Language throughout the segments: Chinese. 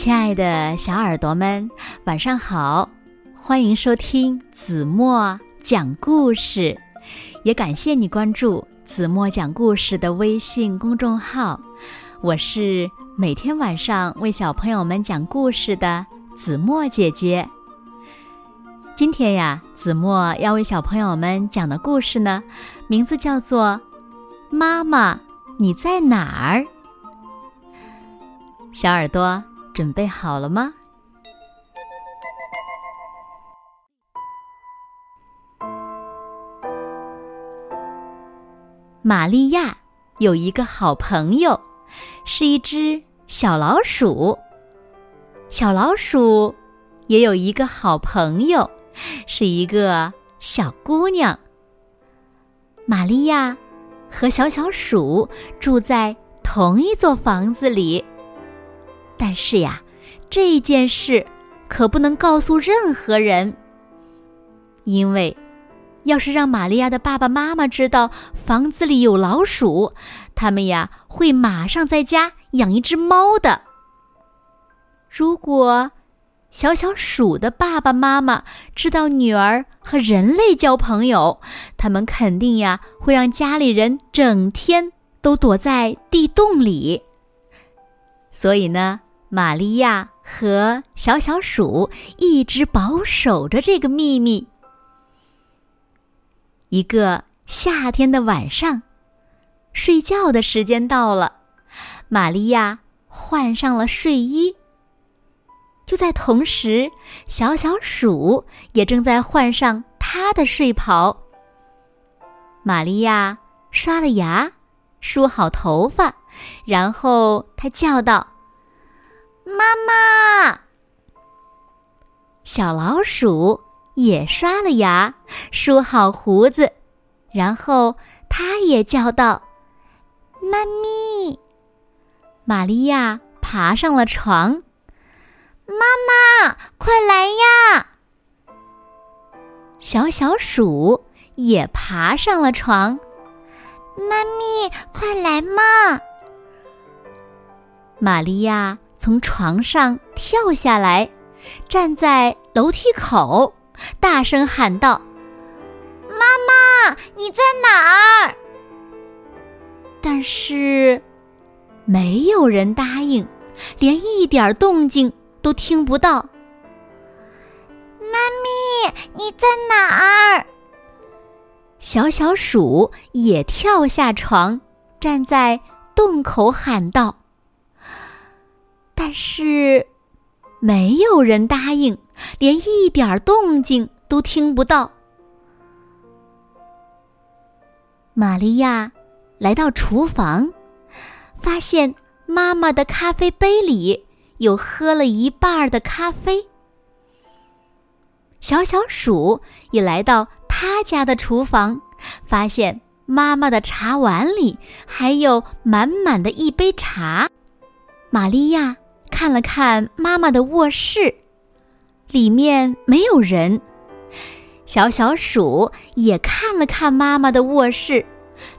亲爱的小耳朵们，晚上好！欢迎收听子墨讲故事，也感谢你关注子墨讲故事的微信公众号。我是每天晚上为小朋友们讲故事的子墨姐姐。今天呀，子墨要为小朋友们讲的故事呢，名字叫做《妈妈你在哪儿》。小耳朵。准备好了吗？玛利亚有一个好朋友，是一只小老鼠。小老鼠也有一个好朋友，是一个小姑娘。玛利亚和小小鼠住在同一座房子里。但是呀，这件事可不能告诉任何人，因为要是让玛利亚的爸爸妈妈知道房子里有老鼠，他们呀会马上在家养一只猫的。如果小小鼠的爸爸妈妈知道女儿和人类交朋友，他们肯定呀会让家里人整天都躲在地洞里。所以呢。玛利亚和小小鼠一直保守着这个秘密。一个夏天的晚上，睡觉的时间到了，玛利亚换上了睡衣。就在同时，小小鼠也正在换上它的睡袍。玛利亚刷了牙，梳好头发，然后她叫道。妈妈，小老鼠也刷了牙，梳好胡子，然后它也叫道：“妈咪！”玛利亚爬上了床，妈妈，快来呀！小小鼠也爬上了床，妈咪，快来嘛！玛利亚。从床上跳下来，站在楼梯口，大声喊道：“妈妈，你在哪儿？”但是，没有人答应，连一点动静都听不到。妈咪，你在哪儿？小小鼠也跳下床，站在洞口喊道。但是，没有人答应，连一点动静都听不到。玛利亚来到厨房，发现妈妈的咖啡杯里有喝了一半的咖啡。小小鼠也来到他家的厨房，发现妈妈的茶碗里还有满满的一杯茶。玛利亚。看了看妈妈的卧室，里面没有人。小小鼠也看了看妈妈的卧室，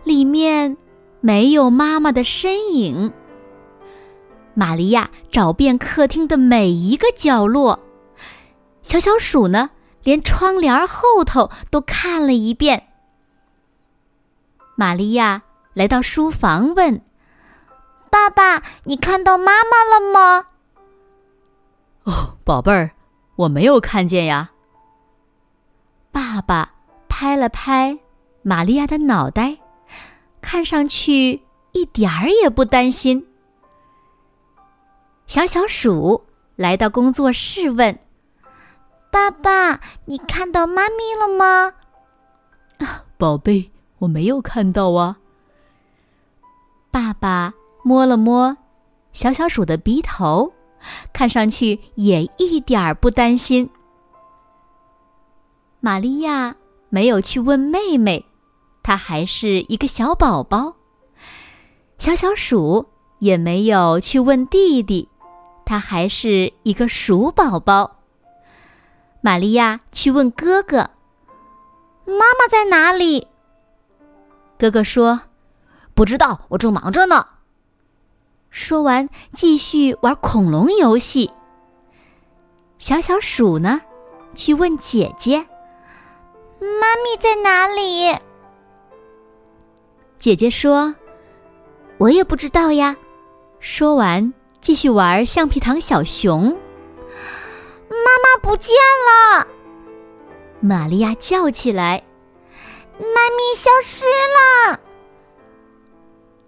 里面没有妈妈的身影。玛利亚找遍客厅的每一个角落，小小鼠呢，连窗帘后头都看了一遍。玛利亚来到书房问。爸爸，你看到妈妈了吗？哦，宝贝儿，我没有看见呀。爸爸拍了拍玛利亚的脑袋，看上去一点儿也不担心。小小鼠来到工作室问：“爸爸，你看到妈咪了吗？”啊宝贝，我没有看到啊。爸爸。摸了摸小小鼠的鼻头，看上去也一点儿不担心。玛利亚没有去问妹妹，她还是一个小宝宝。小小鼠也没有去问弟弟，他还是一个鼠宝宝。玛利亚去问哥哥：“妈妈在哪里？”哥哥说：“不知道，我正忙着呢。”说完，继续玩恐龙游戏。小小鼠呢，去问姐姐：“妈咪在哪里？”姐姐说：“我也不知道呀。”说完，继续玩橡皮糖小熊。妈妈不见了！玛利亚叫起来：“妈咪消失了！”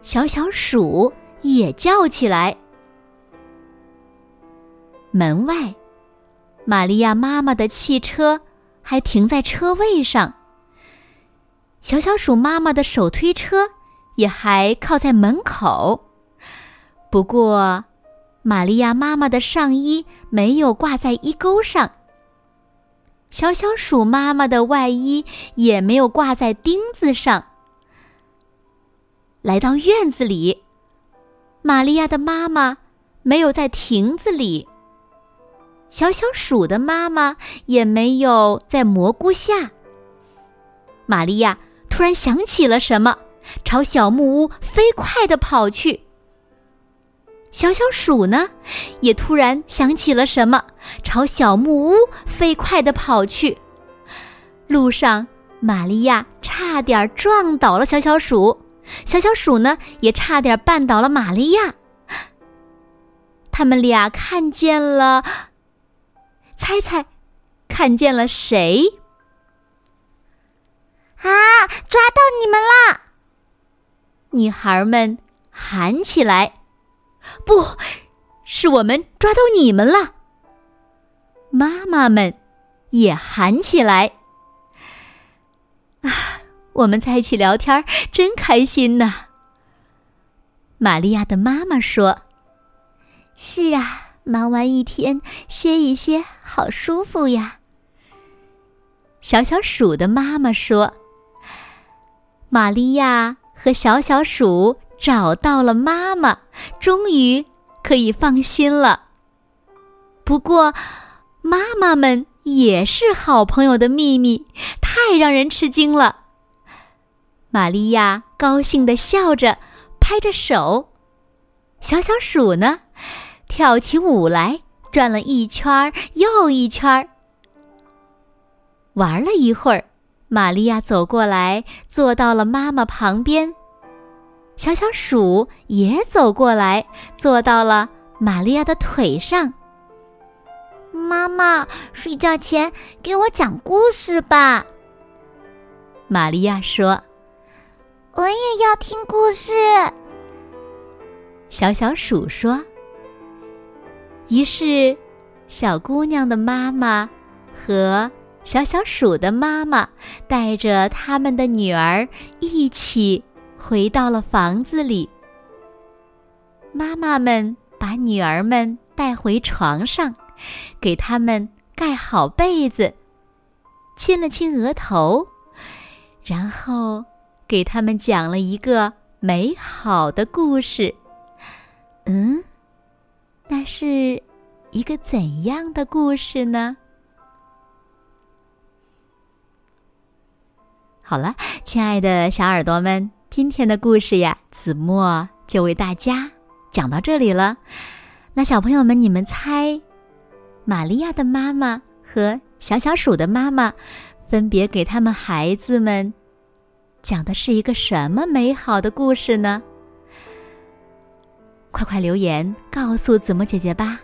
小小鼠也叫起来。门外，玛利亚妈妈的汽车还停在车位上。小小鼠妈妈的手推车也还靠在门口，不过，玛利亚妈妈的上衣没有挂在衣钩上。小小鼠妈妈的外衣也没有挂在钉子上。来到院子里，玛利亚的妈妈没有在亭子里。小小鼠的妈妈也没有在蘑菇下。玛利亚。突然想起了什么，朝小木屋飞快的跑去。小小鼠呢，也突然想起了什么，朝小木屋飞快的跑去。路上，玛利亚差点撞倒了小小鼠，小小鼠呢，也差点绊倒了玛利亚。他们俩看见了，猜猜，看见了谁？啊！抓到你们啦！女孩们喊起来：“不是我们抓到你们了！”妈妈们也喊起来：“ 啊，我们在一起聊天真开心呐！”玛利亚的妈妈说：“是啊，忙完一天歇一歇，好舒服呀。”小小鼠的妈妈说。玛利亚和小小鼠找到了妈妈，终于可以放心了。不过，妈妈们也是好朋友的秘密，太让人吃惊了。玛利亚高兴地笑着，拍着手；小小鼠呢，跳起舞来，转了一圈又一圈。玩了一会儿。玛利亚走过来，坐到了妈妈旁边。小小鼠也走过来，坐到了玛利亚的腿上。妈妈，睡觉前给我讲故事吧。玛利亚说：“我也要听故事。”小小鼠说。于是，小姑娘的妈妈和。小小鼠的妈妈带着他们的女儿一起回到了房子里。妈妈们把女儿们带回床上，给他们盖好被子，亲了亲额头，然后给他们讲了一个美好的故事。嗯，那是一个怎样的故事呢？好了，亲爱的小耳朵们，今天的故事呀，子墨就为大家讲到这里了。那小朋友们，你们猜，玛利亚的妈妈和小小鼠的妈妈分别给他们孩子们讲的是一个什么美好的故事呢？快快留言告诉子墨姐姐吧。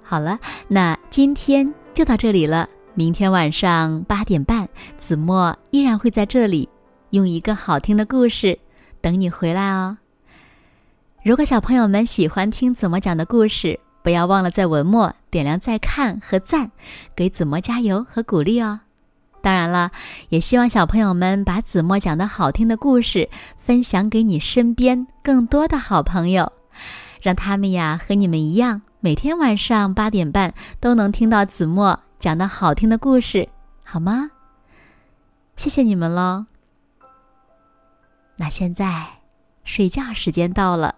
好了，那今天就到这里了。明天晚上八点半，子墨依然会在这里，用一个好听的故事等你回来哦。如果小朋友们喜欢听子墨讲的故事，不要忘了在文末点亮再看和赞，给子墨加油和鼓励哦。当然了，也希望小朋友们把子墨讲的好听的故事分享给你身边更多的好朋友，让他们呀和你们一样，每天晚上八点半都能听到子墨。讲的好听的故事，好吗？谢谢你们喽。那现在睡觉时间到了，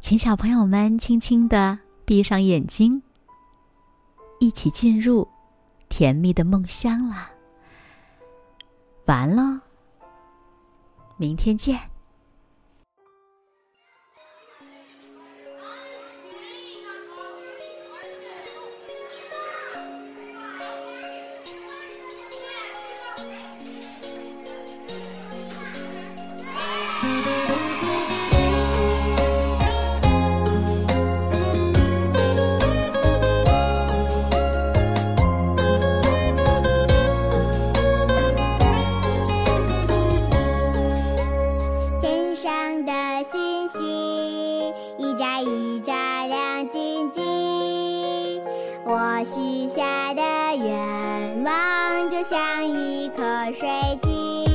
请小朋友们轻轻的闭上眼睛，一起进入甜蜜的梦乡啦。完了，明天见。我许下的愿望就像一颗水晶。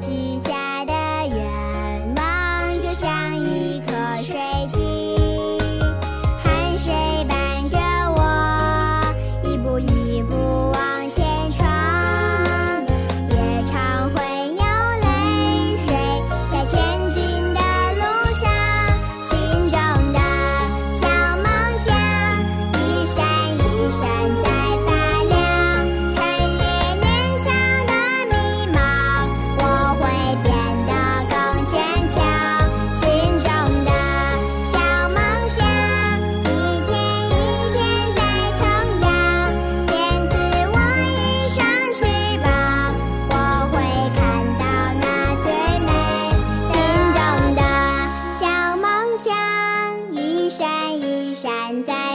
许下一闪一闪在。